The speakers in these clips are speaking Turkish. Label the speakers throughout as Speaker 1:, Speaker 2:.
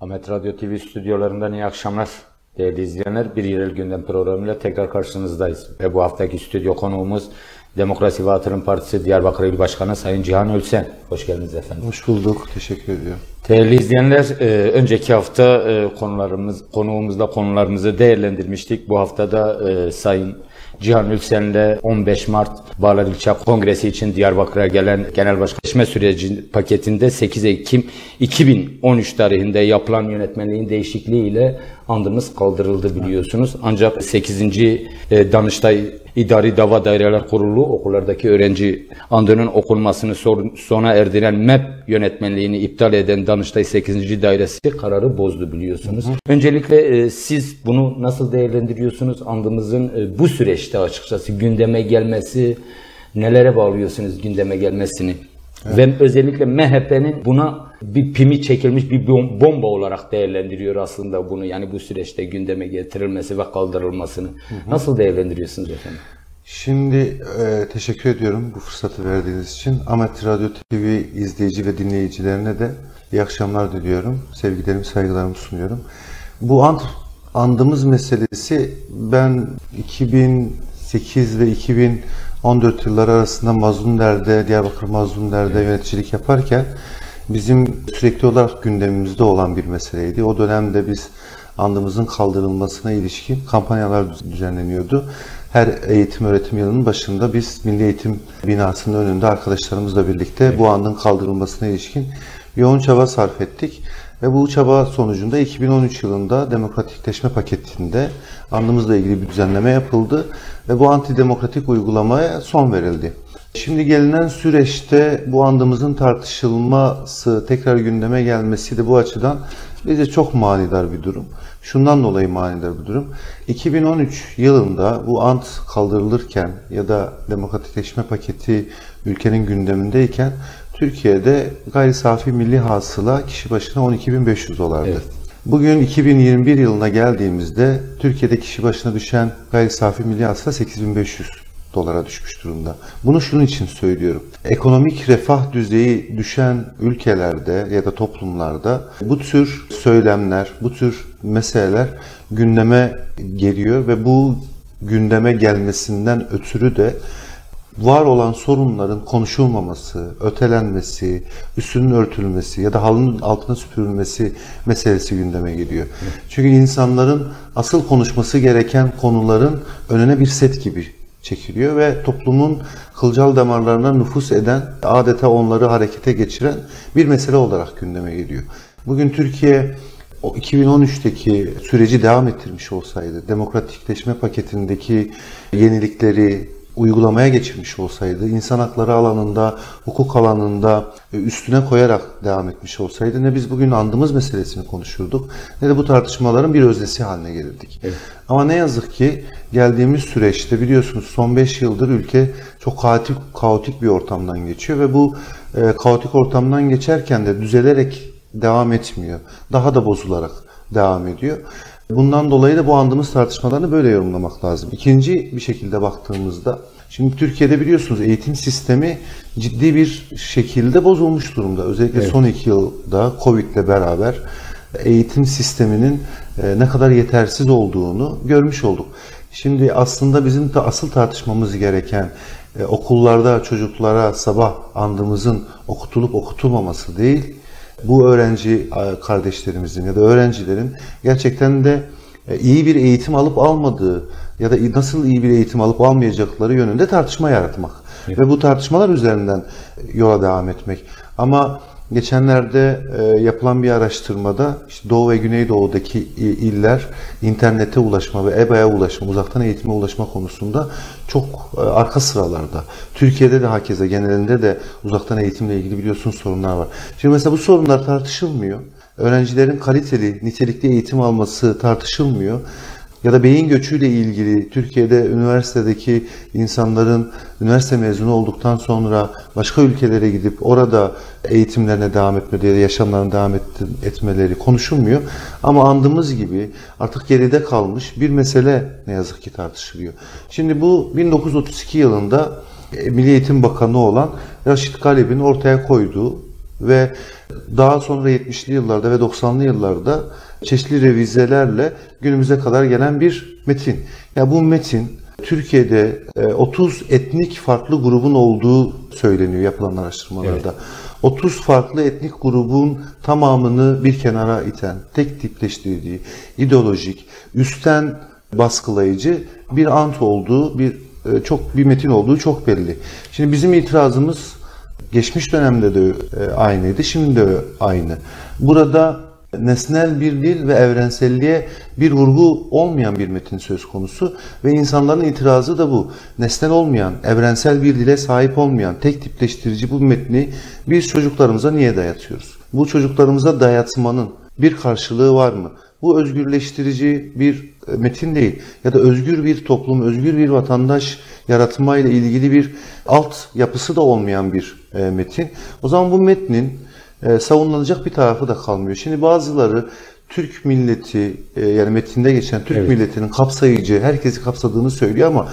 Speaker 1: Ahmet Radyo TV stüdyolarından iyi akşamlar. Değerli izleyenler, bir yerel gündem programıyla tekrar karşınızdayız. Ve bu haftaki stüdyo konuğumuz Demokrasi ve Atılım Partisi Diyarbakır İl Başkanı Sayın Cihan Ölsen. Hoş geldiniz efendim.
Speaker 2: Hoş bulduk. Teşekkür ediyorum.
Speaker 1: Değerli izleyenler, e, önceki hafta e, konularımız, konuğumuzla konularımızı değerlendirmiştik. Bu hafta da e, Sayın Cihan Ülsen'le 15 Mart Bağlar İlçe Kongresi için Diyarbakır'a gelen genel başkan seçme süreci paketinde 8 Ekim 2013 tarihinde yapılan yönetmenliğin değişikliğiyle andımız kaldırıldı biliyorsunuz. Ancak 8. e, Danıştay İdari Dava Daireler Kurulu okullardaki öğrenci andının okunmasını sona erdiren MEP yönetmenliğini iptal eden Danıştay 8. Dairesi kararı bozdu biliyorsunuz. Öncelikle e, siz bunu nasıl değerlendiriyorsunuz? Andımızın e, bu süreçte açıkçası gündeme gelmesi nelere bağlıyorsunuz gündeme gelmesini? Ve özellikle MHP'nin buna bir pimi çekilmiş bir bom- bomba olarak değerlendiriyor aslında bunu. Yani bu süreçte gündeme getirilmesi ve kaldırılmasını. Nasıl değerlendiriyorsunuz efendim?
Speaker 2: Şimdi e, teşekkür ediyorum bu fırsatı verdiğiniz için. Ahmet Radyo TV izleyici ve dinleyicilerine de iyi akşamlar diliyorum. Sevgilerimi, saygılarımı sunuyorum. Bu and, andımız meselesi ben 2008 ve 2014 yılları arasında Mazlumler'de, Diyarbakır Mazlumler'de yöneticilik yaparken bizim sürekli olarak gündemimizde olan bir meseleydi. O dönemde biz andımızın kaldırılmasına ilişkin kampanyalar düzenleniyordu. Her eğitim öğretim yılının başında biz Milli Eğitim binasının önünde arkadaşlarımızla birlikte bu andın kaldırılmasına ilişkin yoğun çaba sarf ettik. Ve bu çaba sonucunda 2013 yılında demokratikleşme paketinde andımızla ilgili bir düzenleme yapıldı ve bu antidemokratik uygulamaya son verildi. Şimdi gelinen süreçte bu andımızın tartışılması, tekrar gündeme gelmesi de bu açıdan bize çok manidar bir durum. Şundan dolayı manidar bir durum. 2013 yılında bu ant kaldırılırken ya da demokratikleşme paketi ülkenin gündemindeyken Türkiye'de gayri safi milli hasıla kişi başına 12.500 dolardı.
Speaker 1: Evet.
Speaker 2: Bugün 2021 yılına geldiğimizde Türkiye'de kişi başına düşen gayri safi milli hasıla 8500 dolara düşmüş durumda. Bunu şunun için söylüyorum. Ekonomik refah düzeyi düşen ülkelerde ya da toplumlarda bu tür söylemler, bu tür meseleler gündeme geliyor ve bu gündeme gelmesinden ötürü de var olan sorunların konuşulmaması, ötelenmesi, üstünün örtülmesi ya da halının altına süpürülmesi meselesi gündeme geliyor. Çünkü insanların asıl konuşması gereken konuların önüne bir set gibi çekiliyor ve toplumun kılcal damarlarına nüfus eden, adeta onları harekete geçiren bir mesele olarak gündeme geliyor. Bugün Türkiye o 2013'teki süreci devam ettirmiş olsaydı, demokratikleşme paketindeki yenilikleri uygulamaya geçirmiş olsaydı, insan hakları alanında, hukuk alanında e, üstüne koyarak devam etmiş olsaydı ne biz bugün andımız meselesini konuşurduk ne de bu tartışmaların bir öznesi haline gelirdik.
Speaker 1: Evet.
Speaker 2: Ama ne yazık ki geldiğimiz süreçte biliyorsunuz son 5 yıldır ülke çok kaotik, kaotik bir ortamdan geçiyor ve bu e, kaotik ortamdan geçerken de düzelerek devam etmiyor. Daha da bozularak devam ediyor. Bundan dolayı da bu andımız tartışmalarını böyle yorumlamak lazım. İkinci bir şekilde baktığımızda, şimdi Türkiye'de biliyorsunuz eğitim sistemi ciddi bir şekilde bozulmuş durumda. Özellikle
Speaker 1: Evet.
Speaker 2: son iki yılda Covid ile beraber eğitim sisteminin e, ne kadar yetersiz olduğunu görmüş olduk. Şimdi aslında bizim de asıl tartışmamız gereken e, okullarda çocuklara sabah andımızın okutulup okutulmaması değil, bu öğrenci kardeşlerimizin ya da öğrencilerin gerçekten de e, iyi bir eğitim alıp almadığı ya da nasıl iyi bir eğitim alıp almayacakları yönünde tartışma yaratmak ve bu tartışmalar üzerinden e, yola devam etmek. Ama geçenlerde e, yapılan bir araştırmada işte Doğu ve Güneydoğu'daki iller internete ulaşma ve EBA'ya ulaşma, uzaktan eğitime ulaşma konusunda çok e, arka sıralarda. Türkiye'de de hakeza genelinde de uzaktan eğitimle ilgili biliyorsunuz sorunlar var. Şimdi mesela bu sorunlar tartışılmıyor. Öğrencilerin kaliteli, nitelikli eğitim alması tartışılmıyor. Ya da beyin göçüyle ilgili Türkiye'de üniversitedeki insanların üniversite mezunu olduktan sonra başka ülkelere gidip orada eğitimlerine devam etmeleri, yaşamlarına devam et- etmeleri konuşulmuyor. Ama andığımız gibi artık geride kalmış bir mesele ne yazık ki tartışılıyor. Şimdi bu 1932 yılında e, Milli Eğitim Bakanı olan Raşit Galip'in ortaya koyduğu ve daha sonra 70'li yıllarda ve 90'lı yıllarda çeşitli revizelerle günümüze kadar gelen bir metin. Ya bu metin Türkiye'de e, 30 etnik farklı grubun olduğu söyleniyor yapılan araştırmalarda. 30 farklı etnik grubun tamamını bir kenara iten, tek tipleştirdiği, ideolojik, üstten baskılayıcı bir ant olduğu, bir e, çok bir metin olduğu çok belli. Şimdi bizim itirazımız geçmiş dönemde de e, aynıydı, şimdi de aynı. Burada nesnel bir dil ve evrenselliğe bir vurgu olmayan bir metin söz konusu ve insanların itirazı da bu. Nesnel olmayan, evrensel bir dile sahip olmayan, tek tipleştirici bu metni biz çocuklarımıza niye dayatıyoruz? Bu çocuklarımıza dayatmanın bir karşılığı var mı? Bu özgürleştirici bir e, metin değil ya da özgür bir toplum, özgür bir vatandaş yaratmayla ilgili bir alt yapısı da olmayan bir e, metin. O zaman bu metnin e, savunulacak bir tarafı da kalmıyor. Şimdi bazıları Türk milleti e, yani metinde geçen Türk
Speaker 1: Evet.
Speaker 2: milletinin kapsayıcı, herkesi kapsadığını söylüyor ama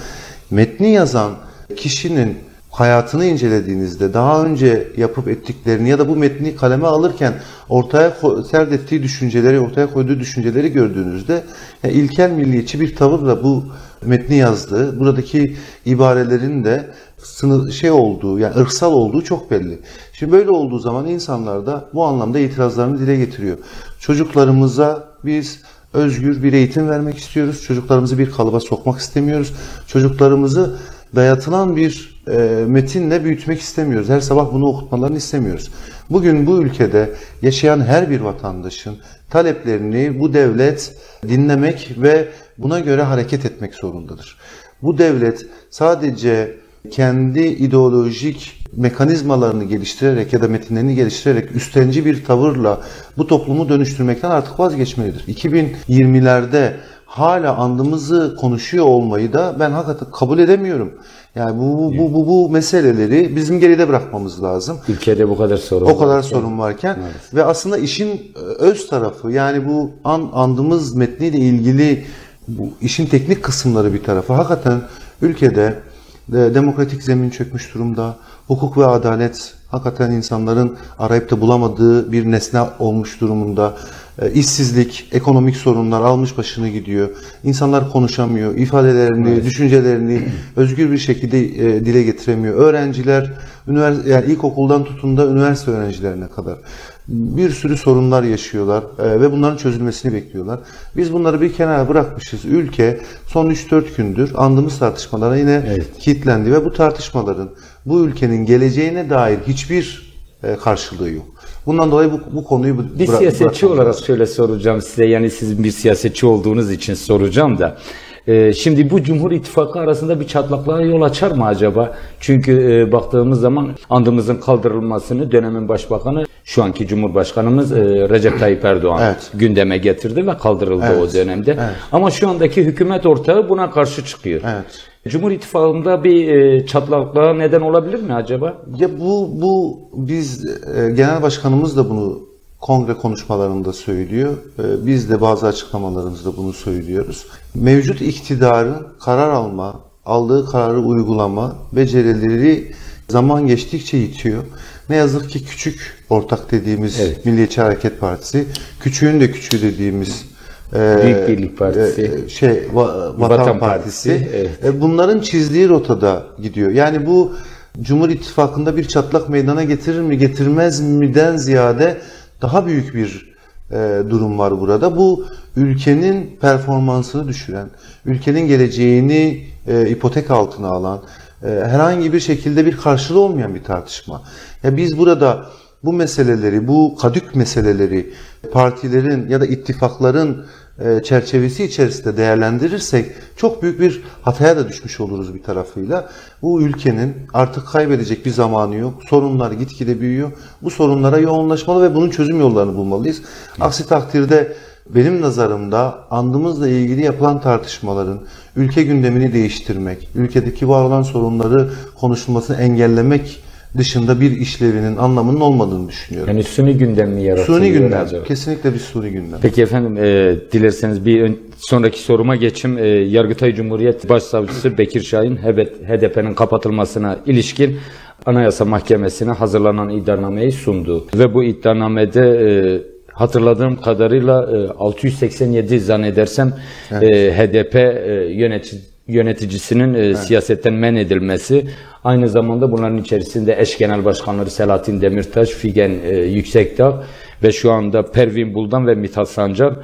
Speaker 2: metni yazan kişinin hayatını incelediğinizde daha önce yapıp ettiklerini ya da bu metni kaleme alırken ortaya serdettiği düşünceleri, ortaya koyduğu düşünceleri gördüğünüzde yani ilkel milliyetçi bir tavırla bu metni yazdığı, buradaki ibarelerin de sınır şey olduğu yani ırksal olduğu çok belli. Şimdi böyle olduğu zaman insanlar da bu anlamda itirazlarını dile getiriyor. Çocuklarımıza biz özgür bir eğitim vermek istiyoruz. Çocuklarımızı bir kalıba sokmak istemiyoruz. Çocuklarımızı dayatılan bir e, metinle büyütmek istemiyoruz. Her sabah bunu okutmalarını istemiyoruz. Bugün bu ülkede yaşayan her bir vatandaşın taleplerini bu devlet dinlemek ve buna göre hareket etmek zorundadır. Bu devlet sadece kendi ideolojik mekanizmalarını geliştirerek ya da metinlerini geliştirerek üstenci bir tavırla bu toplumu dönüştürmekten artık vazgeçmelidir. 2020'lerde hala andımızı konuşuyor olmayı da ben hakikaten kabul edemiyorum. Yani bu bu, bu, bu, bu meseleleri bizim geride bırakmamız lazım.
Speaker 1: Ülkede bu kadar sorun
Speaker 2: O kadar
Speaker 1: var.
Speaker 2: sorun varken ve aslında işin e, öz tarafı yani bu an, andımız metniyle ilgili bu işin teknik kısımları bir tarafı. Hakikaten ülkede de, demokratik zemin çökmüş durumda. Hukuk ve adalet hakikaten insanların arayıp da bulamadığı bir nesne olmuş durumunda. E, işsizlik, ekonomik sorunlar almış başını gidiyor. İnsanlar konuşamıyor, ifadelerini, düşüncelerini özgür bir şekilde e, dile getiremiyor. Öğrenciler, üniversite, yani ilkokuldan tutun da üniversite öğrencilerine kadar bir sürü sorunlar yaşıyorlar e, ve bunların çözülmesini bekliyorlar. Biz bunları bir kenara bırakmışız. Ülke son 3-4 gündür andığımız tartışmalara yine
Speaker 1: Evet.
Speaker 2: kilitlendi ve bu tartışmaların bu ülkenin geleceğine dair hiçbir e, karşılığı yok. Bundan dolayı bu, bu konuyu bu-
Speaker 1: Bir siyasetçi olarak şöyle soracağım size yani sizin bir siyasetçi olduğunuz için soracağım da e, şimdi bu Cumhur İttifakı arasında bir çatlaklığa yol açar mı acaba? Çünkü e, baktığımız zaman andımızın kaldırılmasını dönemin başbakanı şu anki Cumhurbaşkanımız e, Recep Tayyip Erdoğan
Speaker 2: Evet.
Speaker 1: gündeme getirdi ve kaldırıldı
Speaker 2: Evet.
Speaker 1: o dönemde.
Speaker 2: Evet.
Speaker 1: Ama şu andaki hükümet ortağı buna karşı çıkıyor.
Speaker 2: Evet.
Speaker 1: Cumhur İttifakı'nda bir e, çatlaklığa neden olabilir mi acaba?
Speaker 2: Ya bu bu biz e, genel başkanımız da bunu kongre konuşmalarında söylüyor. E, biz de bazı açıklamalarımızda bunu söylüyoruz. Mevcut iktidarın karar alma, aldığı kararı uygulama becerileri zaman geçtikçe yitiyor. Ne yazık ki küçük ortak dediğimiz
Speaker 1: Evet.
Speaker 2: Milliyetçi Hareket Partisi, küçüğün de küçüğü dediğimiz e,
Speaker 1: Büyük Birlik Partisi.
Speaker 2: e, şey Va- Vatan,
Speaker 1: Vatan
Speaker 2: Partisi,
Speaker 1: Partisi, evet.
Speaker 2: e, bunların çizdiği rotada gidiyor. Yani bu Cumhur İttifakı'nda bir çatlak meydana getirir mi getirmez mi'den ziyade daha büyük bir e, durum var burada. Bu ülkenin performansını düşüren, ülkenin geleceğini e, ipotek altına alan, e, herhangi bir şekilde bir karşılığı olmayan bir tartışma. Ya biz burada bu meseleleri, bu kadük meseleleri partilerin ya da ittifakların çerçevesi içerisinde değerlendirirsek çok büyük bir hataya da düşmüş oluruz bir tarafıyla. Bu ülkenin artık kaybedecek bir zamanı yok. Sorunlar gitgide büyüyor. Bu sorunlara yoğunlaşmalı ve bunun çözüm yollarını bulmalıyız. Aksi takdirde benim nazarımda andımızla ilgili yapılan tartışmaların ülke gündemini değiştirmek, ülkedeki var olan sorunları konuşulmasını engellemek dışında bir işlevinin anlamının olmadığını düşünüyorum.
Speaker 1: Yani suni gündem mi yaratılıyor
Speaker 2: Suni gündem.
Speaker 1: acaba?
Speaker 2: Kesinlikle bir suni gündem.
Speaker 1: Peki efendim e, dilerseniz bir ön- sonraki soruma geçim. E, Yargıtay Cumhuriyet Başsavcısı Bekir Şahin HDP'nin kapatılmasına ilişkin Anayasa Mahkemesi'ne hazırlanan iddianameyi sundu. Ve bu iddianamede e, hatırladığım kadarıyla e, 687 zannedersem e, HDP e, yönetici yöneticisinin e, siyasetten men edilmesi, aynı zamanda bunların içerisinde eş genel başkanları Selahattin Demirtaş, Figen e, Yüksekdağ ve şu anda Pervin Buldan ve Mithat Sancar.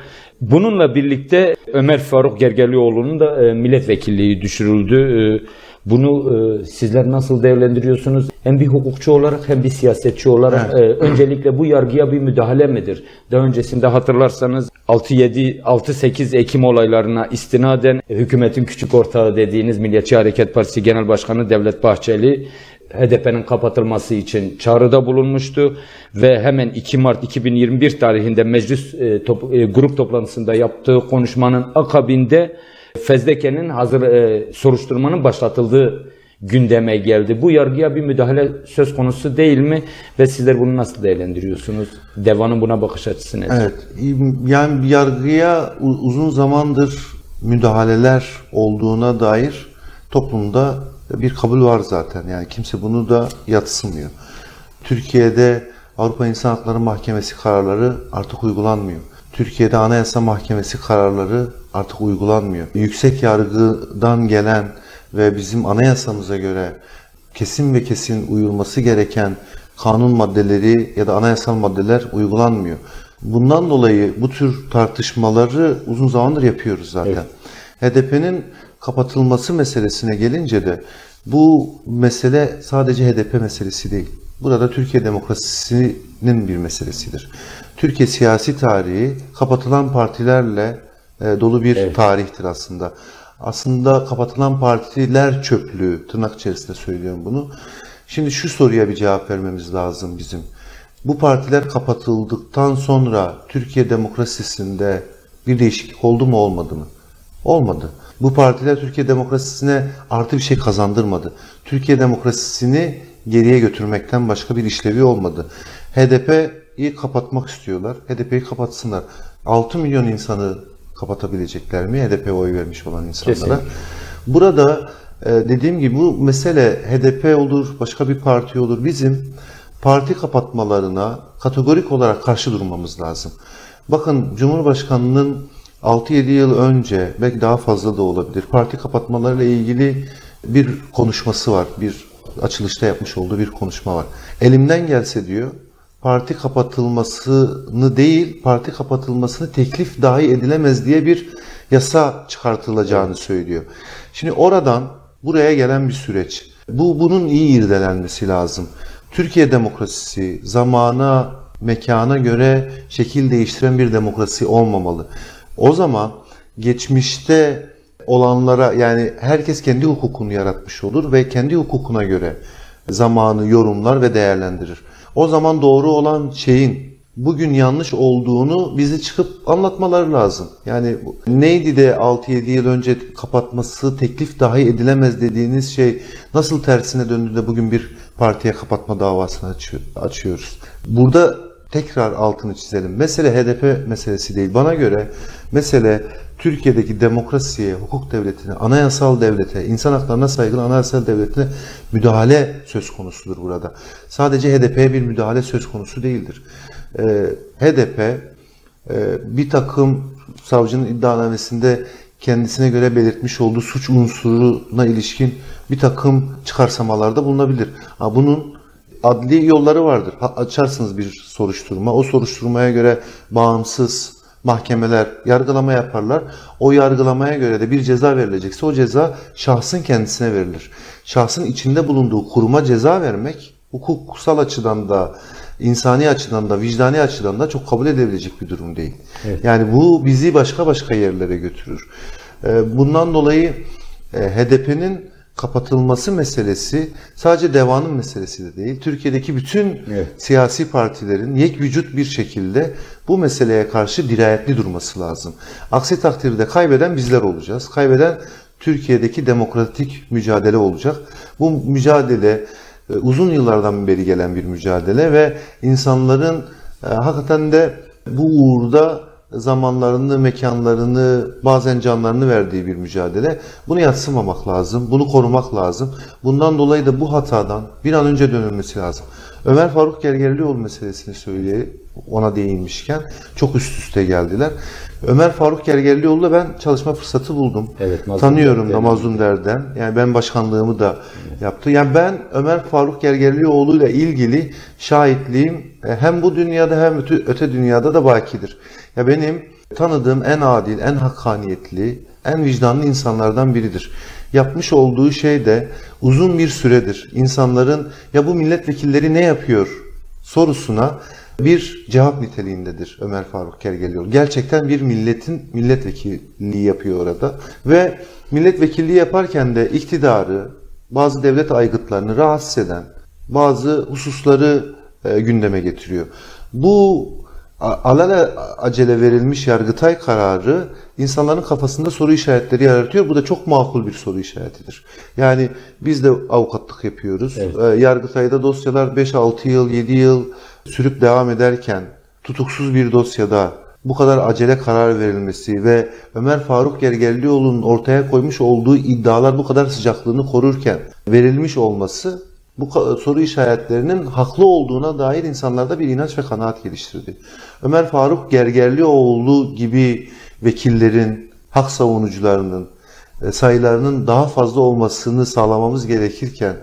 Speaker 1: Bununla birlikte Ömer Faruk Gergerlioğlu'nun da e, milletvekilliği düşürüldü. E, bunu e, sizler nasıl değerlendiriyorsunuz? Hem bir hukukçu olarak hem bir siyasetçi olarak e, öncelikle bu yargıya bir müdahale midir? Daha öncesinde hatırlarsanız 6-7 6-8 Ekim olaylarına istinaden e, hükümetin küçük ortağı dediğiniz Milliyetçi Hareket Partisi Genel Başkanı Devlet Bahçeli HDP'nin kapatılması için çağrıda bulunmuştu ve hemen 2 Mart 2021 tarihinde meclis e, top- e, grup toplantısında yaptığı konuşmanın akabinde fezlekenin hazır e, soruşturmanın başlatıldığı gündeme geldi. Bu yargıya bir müdahale söz konusu değil mi ve sizler bunu nasıl değerlendiriyorsunuz? Devanın buna bakış açısı nedir?
Speaker 2: Evet, yani yargıya uzun zamandır müdahaleler olduğuna dair toplumda bir kabul var zaten. Yani kimse bunu da yatsımıyor. Türkiye'de Avrupa İnsan Hakları Mahkemesi kararları artık uygulanmıyor. Türkiye'de Anayasa Mahkemesi kararları artık uygulanmıyor. Yüksek yargıdan gelen ve bizim anayasamıza göre kesin ve kesin uyulması gereken kanun maddeleri ya da anayasal maddeler uygulanmıyor. Bundan dolayı bu tür tartışmaları uzun zamandır yapıyoruz zaten. HDP'nin kapatılması meselesine gelince de bu mesele sadece HDP meselesi değil. Burada Türkiye demokrasisinin bir meselesidir. Türkiye siyasi tarihi kapatılan partilerle dolu bir tarihtir aslında. Aslında kapatılan partiler çöplüğü, tırnak içerisinde söylüyorum bunu. Şimdi şu soruya bir cevap vermemiz lazım bizim. Bu partiler kapatıldıktan sonra Türkiye demokrasisinde bir değişiklik oldu mu olmadı mı? Olmadı. Bu partiler Türkiye demokrasisine artı bir şey kazandırmadı. Türkiye demokrasisini geriye götürmekten başka bir işlevi olmadı. HDP'yi kapatmak istiyorlar. HDP'yi kapatsınlar. 6 milyon insanı kapatabilecekler mi? HDP'ye oy vermiş olan insanlara.
Speaker 1: Kesinlikle.
Speaker 2: Burada e, dediğim gibi bu mesele HDP olur, başka bir parti olur. Bizim parti kapatmalarına kategorik olarak karşı durmamız lazım. Bakın Cumhurbaşkanı'nın 6-7 yıl önce belki daha fazla da olabilir. Parti kapatmalarıyla ilgili bir konuşması var. Bir açılışta yapmış olduğu bir konuşma var. Elimden gelse diyor parti kapatılmasını değil, parti kapatılmasını teklif dahi edilemez diye bir yasa çıkartılacağını söylüyor. Şimdi oradan buraya gelen bir süreç. Bu bunun iyi irdelenmesi lazım. Türkiye demokrasisi zamana, mekana göre şekil değiştiren bir demokrasi olmamalı. O zaman geçmişte olanlara yani herkes kendi hukukunu yaratmış olur ve kendi hukukuna göre zamanı yorumlar ve değerlendirir. O zaman doğru olan şeyin bugün yanlış olduğunu bize çıkıp anlatmaları lazım. Yani neydi de 6-7 yıl önce kapatması teklif dahi edilemez dediğiniz şey nasıl tersine döndü de bugün bir partiye kapatma davasını açıyor, açıyoruz. Burada tekrar altını çizelim. Mesele HDP meselesi değil. Bana göre mesele Türkiye'deki demokrasiye, hukuk devletine, anayasal devlete, insan haklarına saygılı anayasal devletine müdahale söz konusudur burada. Sadece HDP'ye bir müdahale söz konusu değildir. Ee, HDP e, bir takım savcının iddianamesinde kendisine göre belirtmiş olduğu suç unsuruna ilişkin bir takım çıkarsamalarda bulunabilir. Ha, bunun adli yolları vardır. Açarsınız bir soruşturma. O soruşturmaya göre bağımsız mahkemeler yargılama yaparlar. O yargılamaya göre de bir ceza verilecekse o ceza şahsın kendisine verilir. Şahsın içinde bulunduğu kuruma ceza vermek hukuksal açıdan da insani açıdan da vicdani açıdan da çok kabul edilebilecek bir durum değil. Yani bu bizi başka başka yerlere götürür. Ee, Bundan dolayı e, HDP'nin kapatılması meselesi sadece devanın meselesi de değil. Türkiye'deki bütün
Speaker 1: Evet.
Speaker 2: siyasi partilerin yek vücut bir şekilde bu meseleye karşı dirayetli durması lazım. Aksi takdirde kaybeden bizler olacağız. Kaybeden Türkiye'deki demokratik mücadele olacak. Bu mücadele e, uzun yıllardan beri gelen bir mücadele ve insanların e, hakikaten de bu uğurda zamanlarını, mekanlarını, bazen canlarını verdiği bir mücadele. Bunu yatsımamak lazım, bunu korumak lazım. Bundan dolayı da bu hatadan bir an önce dönülmesi lazım. Ömer Faruk Gergerlioğlu meselesini söyleye ona değinmişken çok üst üste geldiler. Ömer Faruk Gergerlioğlu'la ben çalışma fırsatı buldum.
Speaker 1: Evet, Mazlum
Speaker 2: Tanıyorum
Speaker 1: Derden.
Speaker 2: Mazlum Derden. Yani ben başkanlığımı da yaptı. Yani ben Ömer Faruk Gergerlioğlu ile ilgili şahitliğim e, hem bu dünyada hem öte dünyada da bakidir. Ya benim tanıdığım en adil, en hakkaniyetli, en vicdanlı insanlardan biridir. Yapmış olduğu şey de uzun bir süredir insanların ya bu milletvekilleri ne yapıyor sorusuna bir cevap niteliğindedir Ömer Faruk Gergerlioğlu. Gerçekten bir milletin milletvekilliği yapıyor orada ve milletvekilliği yaparken de iktidarı, bazı devlet aygıtlarını rahatsız eden bazı hususları e, gündeme getiriyor. Bu a- alele acele verilmiş Yargıtay kararı insanların kafasında soru işaretleri yaratıyor. Bu da çok makul bir soru işaretidir. Yani biz de avukatlık yapıyoruz. E, Yargıtay'da dosyalar 5-6 yıl, 7 yıl sürüp devam ederken tutuksuz bir dosyada bu kadar acele karar verilmesi ve Ömer Faruk Gergerlioğlu'nun ortaya koymuş olduğu iddialar bu kadar sıcaklığını korurken verilmiş olması bu soru işaretlerinin haklı olduğuna dair insanlarda bir inanç ve kanaat geliştirdi. Ömer Faruk Gergerlioğlu gibi vekillerin, hak savunucularının e, sayılarının daha fazla olmasını sağlamamız gerekirken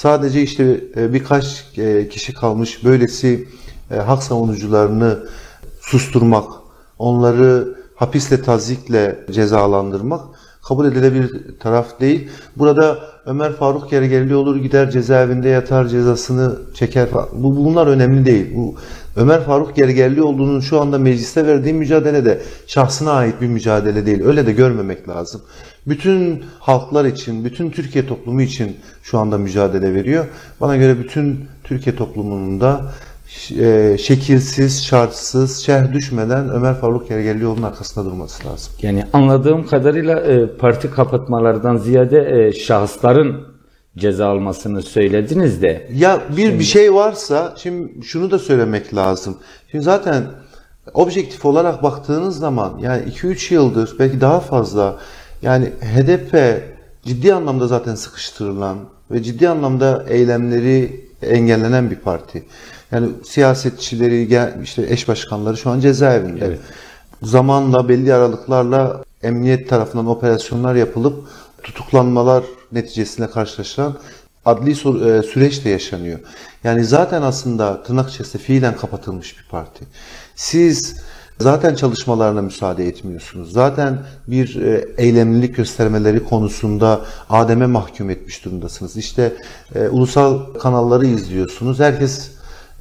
Speaker 2: sadece işte e, birkaç e, kişi kalmış böylesi e, hak savunucularını susturmak, onları hapisle tazikle cezalandırmak kabul edilebilir taraf değil. Burada Ömer Faruk Gergerlioğlu gider cezaevinde yatar cezasını çeker. Bu bunlar önemli değil. Bu Ömer Faruk Gergerlioğlu'nun şu anda mecliste verdiği mücadele de şahsına ait bir mücadele değil. Öyle de görmemek lazım. Bütün halklar için, bütün Türkiye toplumu için şu anda mücadele veriyor. Bana göre bütün Türkiye toplumunun da e, şekilsiz, şartsız, şerh düşmeden Ömer Faruk Gergerlioğlu'nun arkasında durması lazım.
Speaker 1: Yani anladığım kadarıyla e, parti kapatmalardan ziyade e, şahısların ceza almasını söylediniz de.
Speaker 2: Ya bir bir şey varsa şimdi şunu da söylemek lazım. Şimdi zaten objektif olarak baktığınız zaman yani 2-3 yıldır belki daha fazla yani HDP ciddi anlamda zaten sıkıştırılan ve ciddi anlamda eylemleri engellenen bir parti. Yani siyasetçileri, işte eş başkanları şu an cezaevinde.
Speaker 1: Evet.
Speaker 2: Zamanla belli aralıklarla emniyet tarafından operasyonlar yapılıp tutuklanmalar neticesinde karşılaşılan adli e, süreç de yaşanıyor. Yani zaten aslında tırnak içerisinde fiilen kapatılmış bir parti. Siz zaten çalışmalarına müsaade etmiyorsunuz. Zaten bir e, eylemlilik göstermeleri konusunda Adem'e mahkum etmiş durumdasınız. İşte e, ulusal kanalları izliyorsunuz. Herkes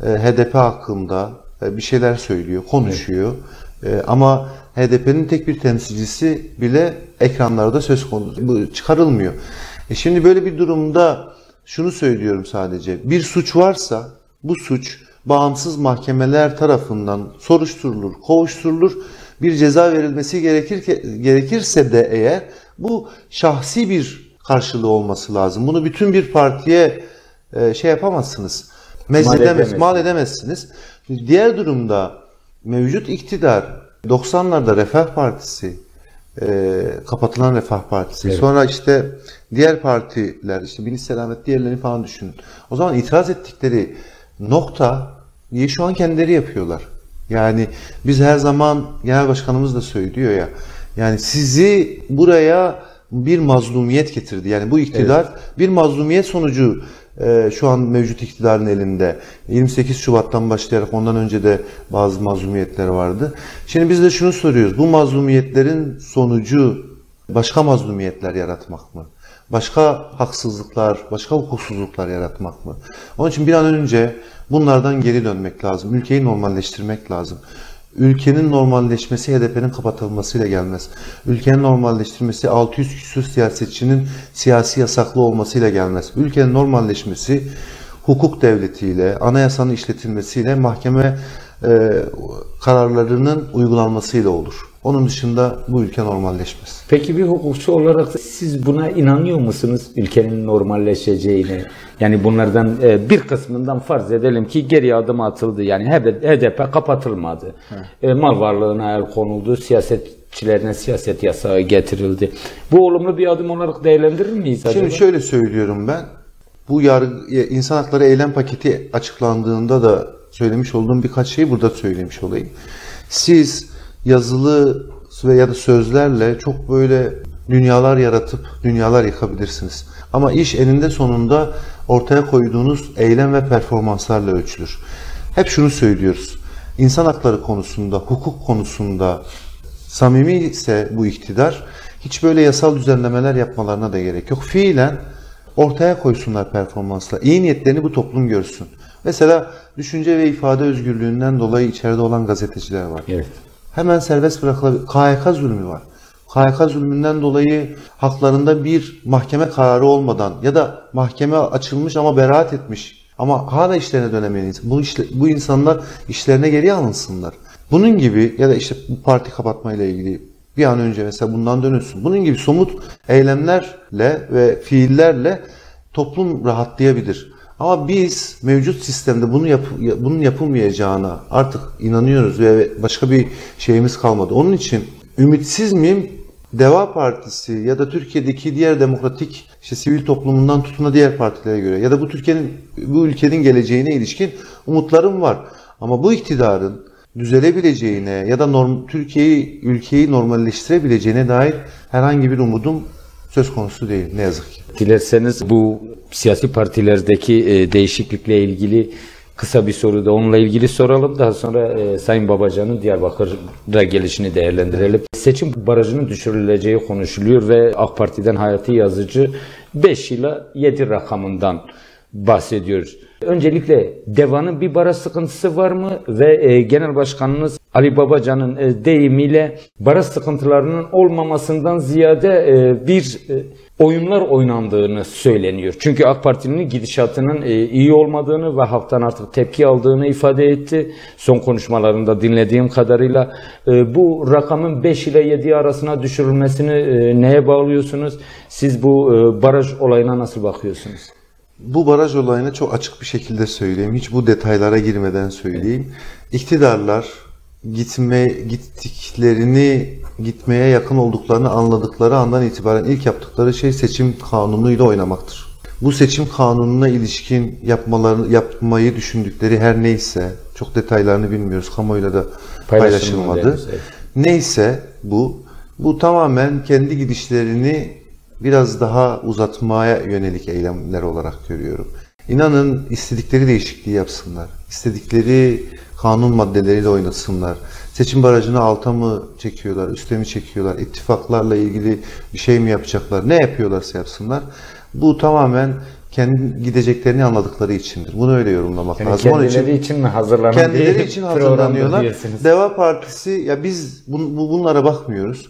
Speaker 2: e, HDP hakkında e, bir şeyler söylüyor, konuşuyor. E, ama HDP'nin tek bir temsilcisi bile ekranlarda söz konusu bu çıkarılmıyor. E şimdi böyle bir durumda şunu söylüyorum sadece. Bir suç varsa bu suç bağımsız mahkemeler tarafından soruşturulur, kovuşturulur. Bir ceza verilmesi gerekir gerekirse de eğer bu şahsi bir karşılığı olması lazım. Bunu bütün bir partiye e, şey yapamazsınız.
Speaker 1: Mal edemezsiniz.
Speaker 2: mal edemezsiniz. Diğer durumda mevcut iktidar 90'larda Refah Partisi e, kapatılan Refah Partisi.
Speaker 1: Evet.
Speaker 2: Sonra işte diğer partiler işte Milli Selamet diğerlerini falan düşünün. O zaman itiraz ettikleri nokta iyi şu an kendileri yapıyorlar. Yani biz her zaman genel başkanımız da söylüyor ya. Yani sizi buraya bir mazlumiyet getirdi. Yani bu iktidar bir mazlumiyet sonucu e, şu an mevcut iktidarın elinde. 28 Şubat'tan başlayarak ondan önce de bazı mazlumiyetler vardı. Şimdi biz de şunu soruyoruz. Bu mazlumiyetlerin sonucu başka mazlumiyetler yaratmak mı? Başka haksızlıklar, başka hukuksuzluklar yaratmak mı? Onun için bir an önce bunlardan geri dönmek lazım. Ülkeyi normalleştirmek lazım. Ülkenin normalleşmesi HDP'nin kapatılmasıyla gelmez. Ülkenin normalleştirmesi 600 küsur siyasetçinin siyasi yasaklı olmasıyla gelmez. Ülkenin normalleşmesi hukuk devletiyle, anayasanın işletilmesiyle, mahkeme kararlarının uygulanmasıyla olur. Onun dışında bu ülke normalleşmez.
Speaker 1: Peki bir hukukçu olarak siz buna inanıyor musunuz ülkenin normalleşeceğine? Yani bunlardan e, bir kısmından farz edelim ki geri adım atıldı. Yani HDP kapatılmadı. E, mal varlığına el konuldu. Siyasetçilerine siyaset yasağı getirildi. Bu olumlu bir adım olarak değerlendirir miyiz acaba?
Speaker 2: Şimdi şöyle söylüyorum ben. Bu yargı, insan hakları eylem paketi açıklandığında da söylemiş olduğum birkaç şeyi burada söylemiş olayım. Siz yazılı ve ya da sözlerle çok böyle dünyalar yaratıp dünyalar yıkabilirsiniz. Ama iş eninde sonunda ortaya koyduğunuz eylem ve performanslarla ölçülür. Hep şunu söylüyoruz. İnsan hakları konusunda, hukuk konusunda samimi ise bu iktidar hiç böyle yasal düzenlemeler yapmalarına da gerek yok. Fiilen ortaya koysunlar performansla. İyi niyetlerini bu toplum görsün. Mesela düşünce ve ifade özgürlüğünden dolayı içeride olan gazeteciler var.
Speaker 1: Evet.
Speaker 2: Hemen serbest bırakılabilir. KHK zulmü var. KHK zulmünden dolayı haklarında bir mahkeme kararı olmadan ya da mahkeme açılmış ama beraat etmiş ama hala işlerine dönemeyen bu, işle, bu insanlar işlerine geri alınsınlar. Bunun gibi ya da işte bu parti kapatmayla ilgili bir an önce mesela bundan dönülsün. Bunun gibi somut eylemlerle ve fiillerle toplum rahatlayabilir. Ama biz mevcut sistemde bunu yap bunun yapılmayacağına artık inanıyoruz ve başka bir şeyimiz kalmadı. Onun için ümitsiz miyim? Deva Partisi ya da Türkiye'deki diğer demokratik işte sivil toplumundan tutun diğer partilere göre ya da bu Türkiye'nin bu ülkenin geleceğine ilişkin umutlarım var. Ama bu iktidarın düzelebileceğine ya da norm, Türkiye'yi ülkeyi normalleştirebileceğine dair herhangi bir umudum söz konusu değil ne yazık ki.
Speaker 1: Dilerseniz bu siyasi partilerdeki e, değişiklikle ilgili kısa bir soru da onunla ilgili soralım. Daha sonra e, Sayın Babacan'ın Diyarbakır'a gelişini değerlendirelim. Seçim barajının düşürüleceği konuşuluyor ve AK Parti'den Hayati Yazıcı 5 ile 7 rakamından bahsediyor. Öncelikle DEVA'nın bir baraj sıkıntısı var mı ve e, Genel Başkanınız Ali Babacan'ın e, deyimiyle baraj sıkıntılarının olmamasından ziyade e, bir e, oyunlar oynandığını söyleniyor. Çünkü AK Parti'nin gidişatının e, iyi olmadığını ve halktan artık tepki aldığını ifade etti. Son konuşmalarında dinlediğim kadarıyla e, bu rakamın 5 ile 7 arasına düşürülmesini e, neye bağlıyorsunuz? Siz bu e, baraj olayına nasıl bakıyorsunuz?
Speaker 2: Bu baraj olayını çok açık bir şekilde söyleyeyim. Hiç bu detaylara girmeden söyleyeyim. İktidarlar gitme gittiklerini gitmeye yakın olduklarını anladıkları andan itibaren ilk yaptıkları şey seçim kanunuyla oynamaktır. Bu seçim kanununa ilişkin yapmalarını yapmayı düşündükleri her neyse çok detaylarını bilmiyoruz. Kamuoyuyla da paylaşılmadı. Neyse bu bu tamamen kendi gidişlerini biraz daha uzatmaya yönelik eylemler olarak görüyorum. İnanın istedikleri değişikliği yapsınlar. İstedikleri kanun maddeleriyle oynasınlar. Seçim barajını alta mı çekiyorlar, üste mi çekiyorlar, ittifaklarla ilgili bir şey mi yapacaklar, ne yapıyorlarsa yapsınlar. Bu tamamen kendi gideceklerini anladıkları içindir. Bunu öyle yorumlamak
Speaker 1: yani
Speaker 2: lazım.
Speaker 1: Kendileri için, için mi hazırlanan
Speaker 2: Kendileri için hazırlanıyorlar. Deva Partisi ya biz bu, bunlara bakmıyoruz.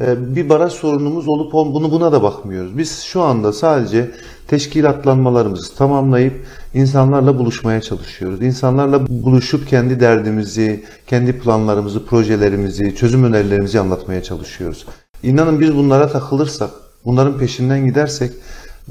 Speaker 2: Ee, bir baraj sorunumuz olup bunu buna da bakmıyoruz. Biz şu anda sadece teşkilatlanmalarımızı tamamlayıp insanlarla buluşmaya çalışıyoruz. İnsanlarla buluşup kendi derdimizi, kendi planlarımızı, projelerimizi, çözüm önerilerimizi anlatmaya çalışıyoruz. İnanın biz bunlara takılırsak, bunların peşinden gidersek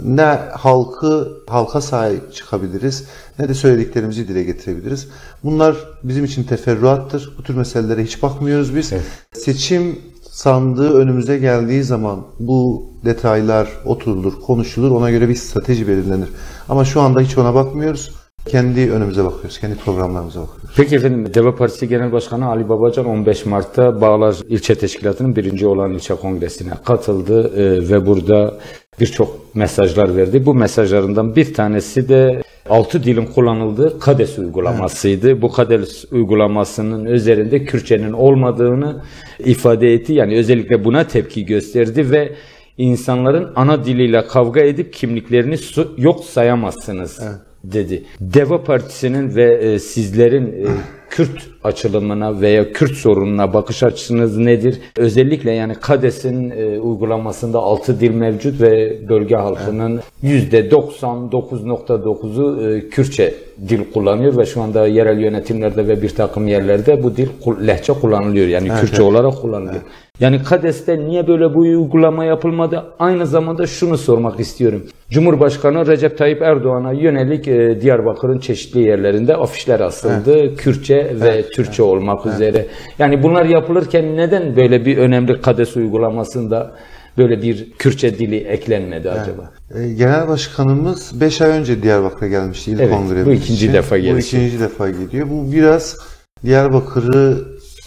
Speaker 2: ne halkı halka sahip çıkabiliriz ne de söylediklerimizi dile getirebiliriz. Bunlar bizim için teferruattır. Bu tür meselelere hiç bakmıyoruz biz. Evet. Seçim sandığı önümüze geldiği zaman bu detaylar oturulur, konuşulur, ona göre bir strateji belirlenir. Ama şu anda hiç ona bakmıyoruz. Kendi önümüze bakıyoruz, kendi programlarımıza bakıyoruz.
Speaker 1: Peki efendim, Deva Partisi Genel Başkanı Ali Babacan 15 Mart'ta Bağlar İlçe Teşkilatı'nın birinci olan ilçe kongresine katıldı e, ve burada birçok mesajlar verdi. Bu mesajlarından bir tanesi de altı dilin kullanıldığı KADES uygulamasıydı. Evet. Bu KADES uygulamasının üzerinde Kürtçenin olmadığını ifade etti. Yani özellikle buna tepki gösterdi ve insanların ana diliyle kavga edip kimliklerini yok sayamazsınız. Evet dedi. Deva Partisi'nin ve e, sizlerin e, Kürt açılımına veya Kürt sorununa bakış açınız nedir? Özellikle yani KADES'in e, uygulamasında altı dil mevcut ve bölge halkının %99.9'u e, Kürtçe dil kullanıyor ve şu anda yerel yönetimlerde ve bir takım yerlerde bu dil lehçe kullanılıyor. Yani Kürtçe olarak kullanılıyor. Yani KADES'te niye böyle bu uygulama yapılmadı? Aynı zamanda şunu sormak istiyorum. Cumhurbaşkanı Recep Tayyip Erdoğan'a yönelik e, Diyarbakır'ın çeşitli yerlerinde afişler asıldı. Kürtçe ve Türkçe olmak üzere. Yani bunlar yapılırken neden böyle bir önemli KADES uygulamasında böyle bir Kürtçe dili eklenmedi acaba?
Speaker 2: E, Genel Başkanımız 5 ay önce Diyarbakır'a gelmişti ilk
Speaker 1: Evet, bu ikinci
Speaker 2: için.
Speaker 1: defa
Speaker 2: Bu
Speaker 1: gelişi.
Speaker 2: ikinci defa geliyor. Bu biraz Diyarbakır'ı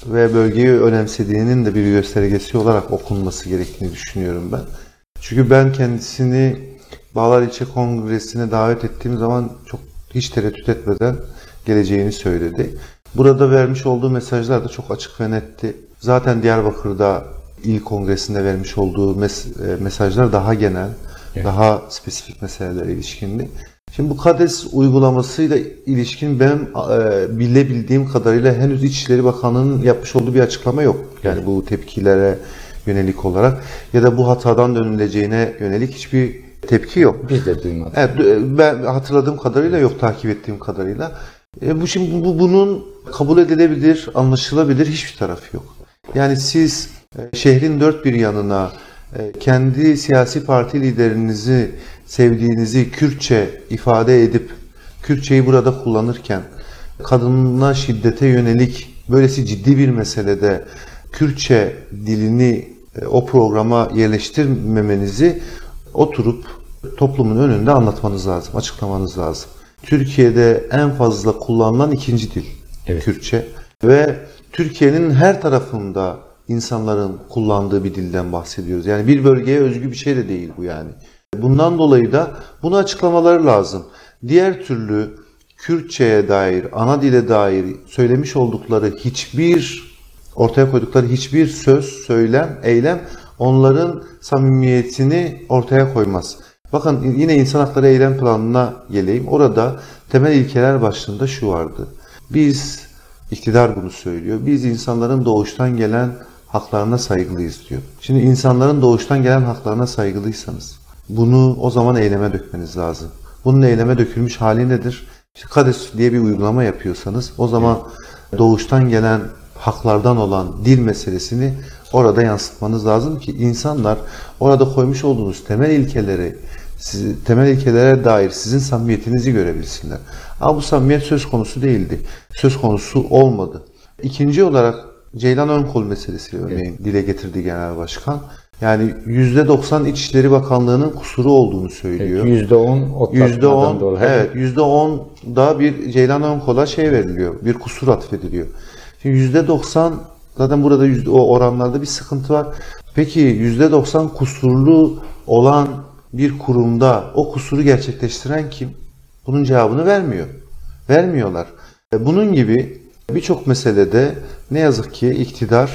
Speaker 2: ve bölgeyi önemsediğinin de bir göstergesi olarak okunması gerektiğini düşünüyorum ben. Çünkü ben kendisini Bağlar İlçe Kongresi'ne davet ettiğim zaman çok hiç tereddüt etmeden geleceğini söyledi. Burada vermiş olduğu mesajlar da çok açık ve netti. Zaten Diyarbakır'da il kongresinde vermiş olduğu mes- e, mesajlar daha genel, daha spesifik meselelere ilişkindi. Şimdi bu KADES uygulamasıyla ilişkin ben e, bilebildiğim kadarıyla henüz İçişleri Bakanlığı'nın yapmış olduğu bir açıklama yok. Yani bu tepkilere yönelik olarak ya da bu hatadan dönüleceğine yönelik hiçbir tepki yok.
Speaker 1: Biz de duymadık.
Speaker 2: Evet, e, ben hatırladığım kadarıyla yok, takip ettiğim kadarıyla. E, bu şimdi bu bunun kabul edilebilir, anlaşılabilir hiçbir tarafı yok. Yani siz e, şehrin dört bir yanına e, kendi siyasi parti liderinizi sevdiğinizi Kürtçe ifade edip Kürtçeyi burada kullanırken kadına şiddete yönelik böylesi ciddi bir meselede Kürtçe dilini e, o programa yerleştirmemenizi oturup toplumun önünde anlatmanız lazım, açıklamanız lazım. Türkiye'de en fazla kullanılan ikinci dil
Speaker 1: Evet.
Speaker 2: Kürtçe ve Türkiye'nin her tarafında insanların kullandığı bir dilden bahsediyoruz. Yani bir bölgeye özgü bir şey de değil bu yani. Bundan dolayı da bunu açıklamaları lazım. Diğer türlü Kürtçe'ye dair, ana dile dair söylemiş oldukları hiçbir ortaya koydukları hiçbir söz, söylem, eylem onların samimiyetini ortaya koymaz. Bakın yine insan hakları eylem planına geleyim. Orada temel ilkeler başlığında şu vardı. Biz, iktidar bunu söylüyor, biz insanların doğuştan gelen haklarına saygılıyız diyor. Şimdi insanların doğuştan gelen haklarına saygılıysanız bunu o zaman eyleme dökmeniz lazım. Bunun eyleme dökülmüş hali nedir? İşte KADES diye bir uygulama yapıyorsanız o zaman doğuştan gelen haklardan olan dil meselesini orada yansıtmanız lazım ki insanlar orada koymuş olduğunuz temel ilkeleri sizi, temel ilkelere dair sizin samimiyetinizi görebilsinler. Ama bu samimiyet söz konusu değildi. Söz konusu olmadı. İkinci olarak Ceylan Önkol meselesi örneğin dile getirdi Genel Başkan. Yani %90 İçişleri Bakanlığı'nın kusuru olduğunu söylüyor.
Speaker 1: Yüzde on otlatmadan
Speaker 2: Yüzde on,
Speaker 1: dolayı.
Speaker 2: evet yüzde on da bir Ceylan Önkol'a şey veriliyor, bir kusur atfediliyor. Şimdi yüzde doksan zaten burada o oranlarda bir sıkıntı var. Peki yüzde doksan kusurlu olan bir kurumda o kusuru gerçekleştiren kim? Bunun cevabını vermiyor. Vermiyorlar. E, Bunun gibi birçok meselede ne yazık ki iktidar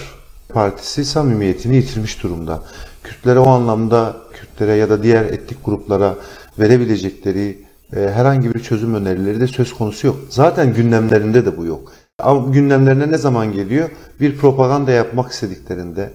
Speaker 2: partisi samimiyetini yitirmiş durumda. Kürtlere o anlamda Kürtlere ya da diğer etnik gruplara verebilecekleri e, herhangi bir çözüm önerileri de söz konusu yok. Zaten gündemlerinde de bu yok. Ama gündemlerine ne zaman geliyor? Bir propaganda yapmak istediklerinde,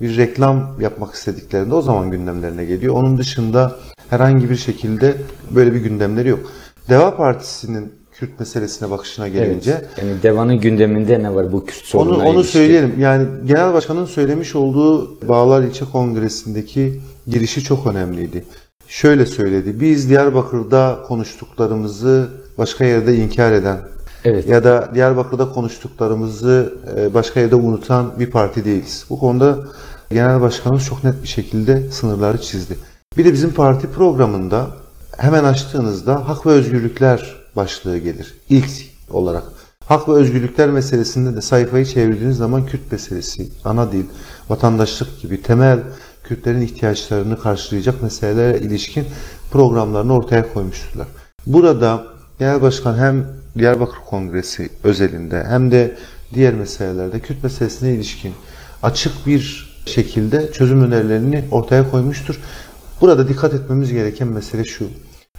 Speaker 2: bir reklam yapmak istediklerinde o zaman gündemlerine geliyor. Onun dışında herhangi bir şekilde böyle bir gündemleri yok. Deva Partisi'nin Kürt meselesine bakışına gelince
Speaker 1: Evet. Yani Devan'ın gündeminde ne var bu Kürt
Speaker 2: onu,
Speaker 1: sorununa
Speaker 2: onu
Speaker 1: ilişkin?
Speaker 2: söyleyelim. Yani Genel Başkan'ın söylemiş olduğu Bağlar İlçe Kongresi'ndeki girişi çok önemliydi. Şöyle söyledi. Biz Diyarbakır'da konuştuklarımızı başka yerde inkar eden
Speaker 1: Evet.
Speaker 2: ya da Diyarbakır'da konuştuklarımızı e, başka yerde unutan bir parti değiliz. Bu konuda Genel Başkanımız çok net bir şekilde sınırları çizdi. Bir de bizim parti programında hemen açtığınızda hak ve özgürlükler başlığı gelir. İlk olarak. Hak ve özgürlükler meselesinde de sayfayı çevirdiğiniz zaman Kürt meselesi, ana dil, vatandaşlık gibi temel Kürtlerin ihtiyaçlarını karşılayacak meselelere ilişkin programlarını ortaya koymuştular. Burada Genel Başkan hem Diyarbakır Kongresi özelinde hem de diğer meselelerde Kürt meselesine ilişkin açık bir şekilde çözüm önerilerini ortaya koymuştur. Burada dikkat etmemiz gereken mesele şu.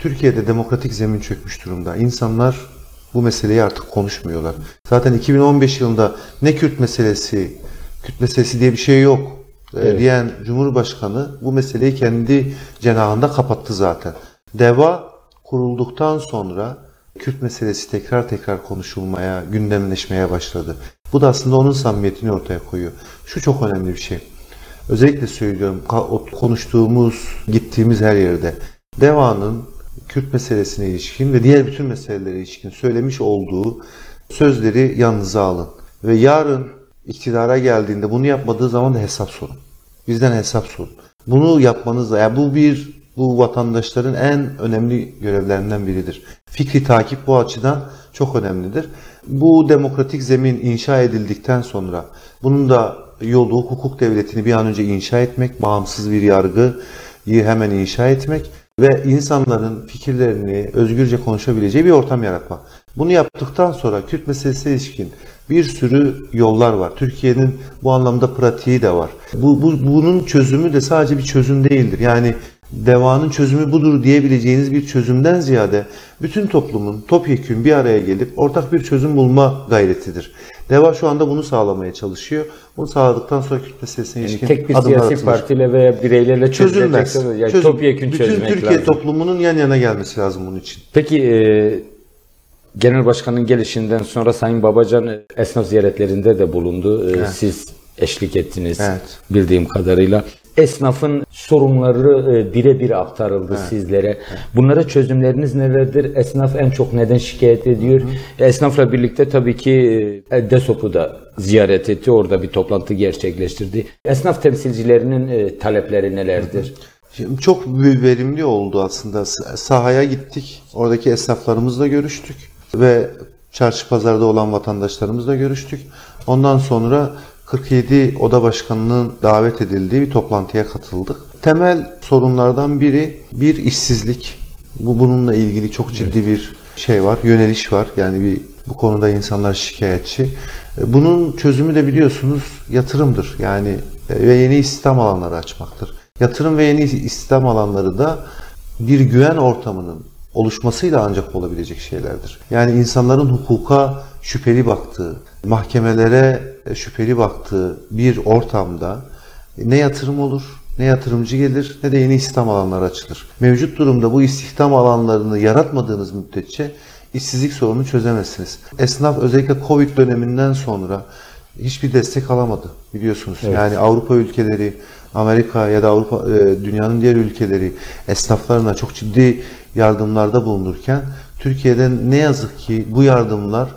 Speaker 2: Türkiye'de demokratik zemin çökmüş durumda. İnsanlar bu meseleyi artık konuşmuyorlar. Zaten 2015 yılında ne Kürt meselesi, Kürt meselesi diye bir şey yok e,
Speaker 1: Evet.
Speaker 2: diyen Cumhurbaşkanı bu meseleyi kendi cenahında kapattı zaten. DEVA kurulduktan sonra Kürt meselesi tekrar tekrar konuşulmaya, gündemleşmeye başladı. Bu da aslında onun samimiyetini ortaya koyuyor. Şu çok önemli bir şey. Özellikle söylüyorum konuştuğumuz, gittiğimiz her yerde DEVA'nın Kürt meselesine ilişkin ve diğer bütün meselelere ilişkin söylemiş olduğu sözleri yanınıza alın. Ve yarın iktidara geldiğinde bunu yapmadığı zaman da hesap sorun. Bizden hesap sorun. Bunu yapmanızla, yani bu bir bu vatandaşların en önemli görevlerinden biridir. Fikri takip bu açıdan çok önemlidir. Bu demokratik zemin inşa edildikten sonra bunun da yolu hukuk devletini bir an önce inşa etmek, bağımsız bir yargıyı hemen inşa etmek ve insanların fikirlerini özgürce konuşabileceği bir ortam yaratmak. Bunu yaptıktan sonra Kürt meselesine ilişkin bir sürü yollar var. Türkiye'nin bu anlamda pratiği de var. Bu, bu bunun çözümü de sadece bir çözüm değildir. Yani devanın çözümü budur diyebileceğiniz bir çözümden ziyade bütün toplumun topyekün bir araya gelip ortak bir çözüm bulma gayretidir. Deva şu anda bunu sağlamaya çalışıyor. Bunu sağladıktan sonra Kürt meselesine
Speaker 1: Yani
Speaker 2: ilişkin
Speaker 1: tek bir siyasi
Speaker 2: atılır.
Speaker 1: partiyle veya bireylerle
Speaker 2: çözülmez.
Speaker 1: Yani
Speaker 2: Çözüm-
Speaker 1: topyekün
Speaker 2: Bütün
Speaker 1: çözmek
Speaker 2: Türkiye
Speaker 1: lazım.
Speaker 2: toplumunun yan yana gelmesi lazım bunun için.
Speaker 1: Peki e, Genel Başkan'ın gelişinden sonra Sayın Babacan esnaf ziyaretlerinde de bulundu. E, Siz eşlik ettiniz
Speaker 2: Evet.
Speaker 1: bildiğim kadarıyla. Esnafın sorunları e, birebir aktarıldı sizlere. Bunlara çözümleriniz nelerdir? Esnaf en çok neden şikayet ediyor? Esnafla birlikte tabii ki e, DESOP'u da ziyaret etti. Orada bir toplantı gerçekleştirdi. Esnaf temsilcilerinin e, talepleri nelerdir?
Speaker 2: Şimdi çok verimli oldu aslında. Sahaya gittik. Oradaki esnaflarımızla görüştük ve çarşı pazarda olan vatandaşlarımızla görüştük. Ondan sonra 47 oda başkanının davet edildiği bir toplantıya katıldık. Temel sorunlardan biri bir işsizlik. Bu bununla ilgili çok ciddi bir şey var, yöneliş var. Yani bir bu konuda insanlar şikayetçi. E, Bunun çözümü de biliyorsunuz yatırımdır. Yani e, ve yeni istihdam alanları açmaktır. Yatırım ve yeni istihdam alanları da bir güven ortamının oluşmasıyla ancak olabilecek şeylerdir. Yani insanların hukuka şüpheli baktığı, mahkemelere e, şüpheli baktığı bir ortamda ne yatırım olur, ne yatırımcı gelir, ne de yeni istihdam alanları açılır. Mevcut durumda bu istihdam alanlarını yaratmadığınız müddetçe işsizlik sorununu çözemezsiniz. Esnaf özellikle Covid döneminden sonra hiçbir destek alamadı biliyorsunuz. Yani Avrupa ülkeleri, Amerika ya da Avrupa e, dünyanın diğer ülkeleri esnaflarına çok ciddi yardımlarda bulunurken Türkiye'den ne yazık ki bu yardımlar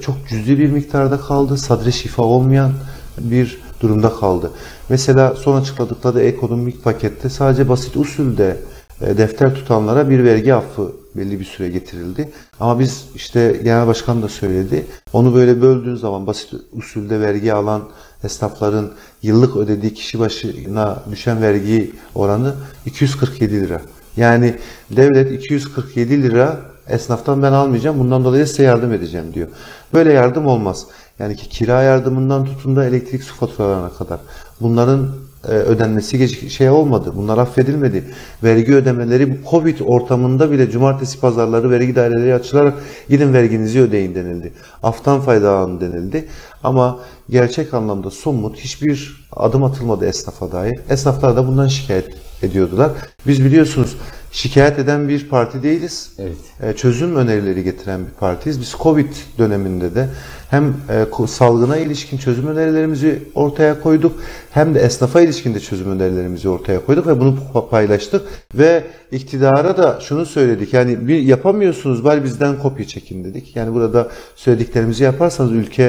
Speaker 2: çok cüzi bir miktarda kaldı. Sadre şifa olmayan bir durumda kaldı. Mesela son açıkladıkları ekonomik pakette sadece basit usulde e, defter tutanlara bir vergi affı belli bir süre getirildi. Ama biz işte genel başkan da söyledi. Onu böyle böldüğün zaman basit usulde vergi alan esnafların yıllık ödediği kişi başına düşen vergi oranı 247 lira. Yani devlet 247 lira esnaftan ben almayacağım bundan dolayı size yardım edeceğim diyor. Böyle yardım olmaz. Yani ki kira yardımından tutun da elektrik su faturalarına kadar. Bunların e, ödenmesi şey olmadı. Bunlar affedilmedi. Vergi ödemeleri bu Covid ortamında bile cumartesi pazarları vergi daireleri açılarak gidin verginizi ödeyin denildi. Aftan faydalanın denildi. Ama gerçek anlamda somut hiçbir adım atılmadı esnafa dair. Esnaflar da bundan şikayet ediyordular. Biz biliyorsunuz şikayet eden bir parti değiliz.
Speaker 1: Evet.
Speaker 2: E, çözüm önerileri getiren bir partiyiz. Biz Covid döneminde de hem e, salgına ilişkin çözüm önerilerimizi ortaya koyduk hem de esnafa ilişkin de çözüm önerilerimizi ortaya koyduk ve bunu pa- paylaştık ve iktidara da şunu söyledik. Yani bir yapamıyorsunuz bari bizden kopya çekin dedik. Yani burada söylediklerimizi yaparsanız ülke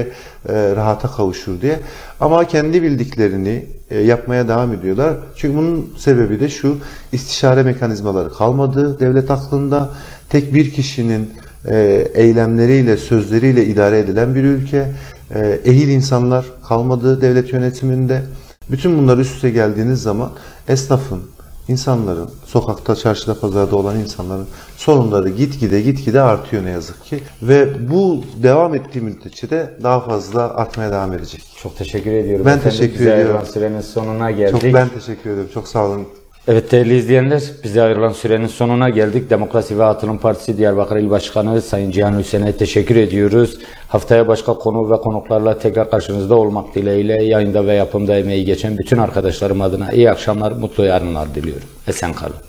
Speaker 2: e, rahata kavuşur diye. Ama kendi bildiklerini e, yapmaya devam ediyorlar. Çünkü bunun sebebi de şu istişare mekanizmaları kalmadı devlet aklında. Tek bir kişinin e, eylemleriyle, sözleriyle idare edilen bir ülke. E, ehil insanlar kalmadı devlet yönetiminde. Bütün bunlar üst üste geldiğiniz zaman esnafın, insanların, sokakta, çarşıda, pazarda olan insanların sorunları gitgide gitgide artıyor ne yazık ki. Ve bu devam ettiği müddetçe de daha fazla artmaya devam edecek.
Speaker 1: Çok teşekkür ediyorum.
Speaker 2: Ben
Speaker 1: Efendim,
Speaker 2: teşekkür
Speaker 1: bize
Speaker 2: ediyorum.
Speaker 1: sürenin sonuna geldik.
Speaker 2: Çok ben teşekkür ederim. Çok sağ olun.
Speaker 1: Evet değerli izleyenler, bize ayrılan sürenin sonuna geldik. Demokrasi ve Atılım Partisi Diyarbakır İl Başkanı Sayın Cihan Hüseyin'e teşekkür ediyoruz. Haftaya başka konu ve konuklarla tekrar karşınızda olmak dileğiyle yayında ve yapımda emeği geçen bütün arkadaşlarım adına iyi akşamlar, mutlu yarınlar diliyorum. Esen kalın.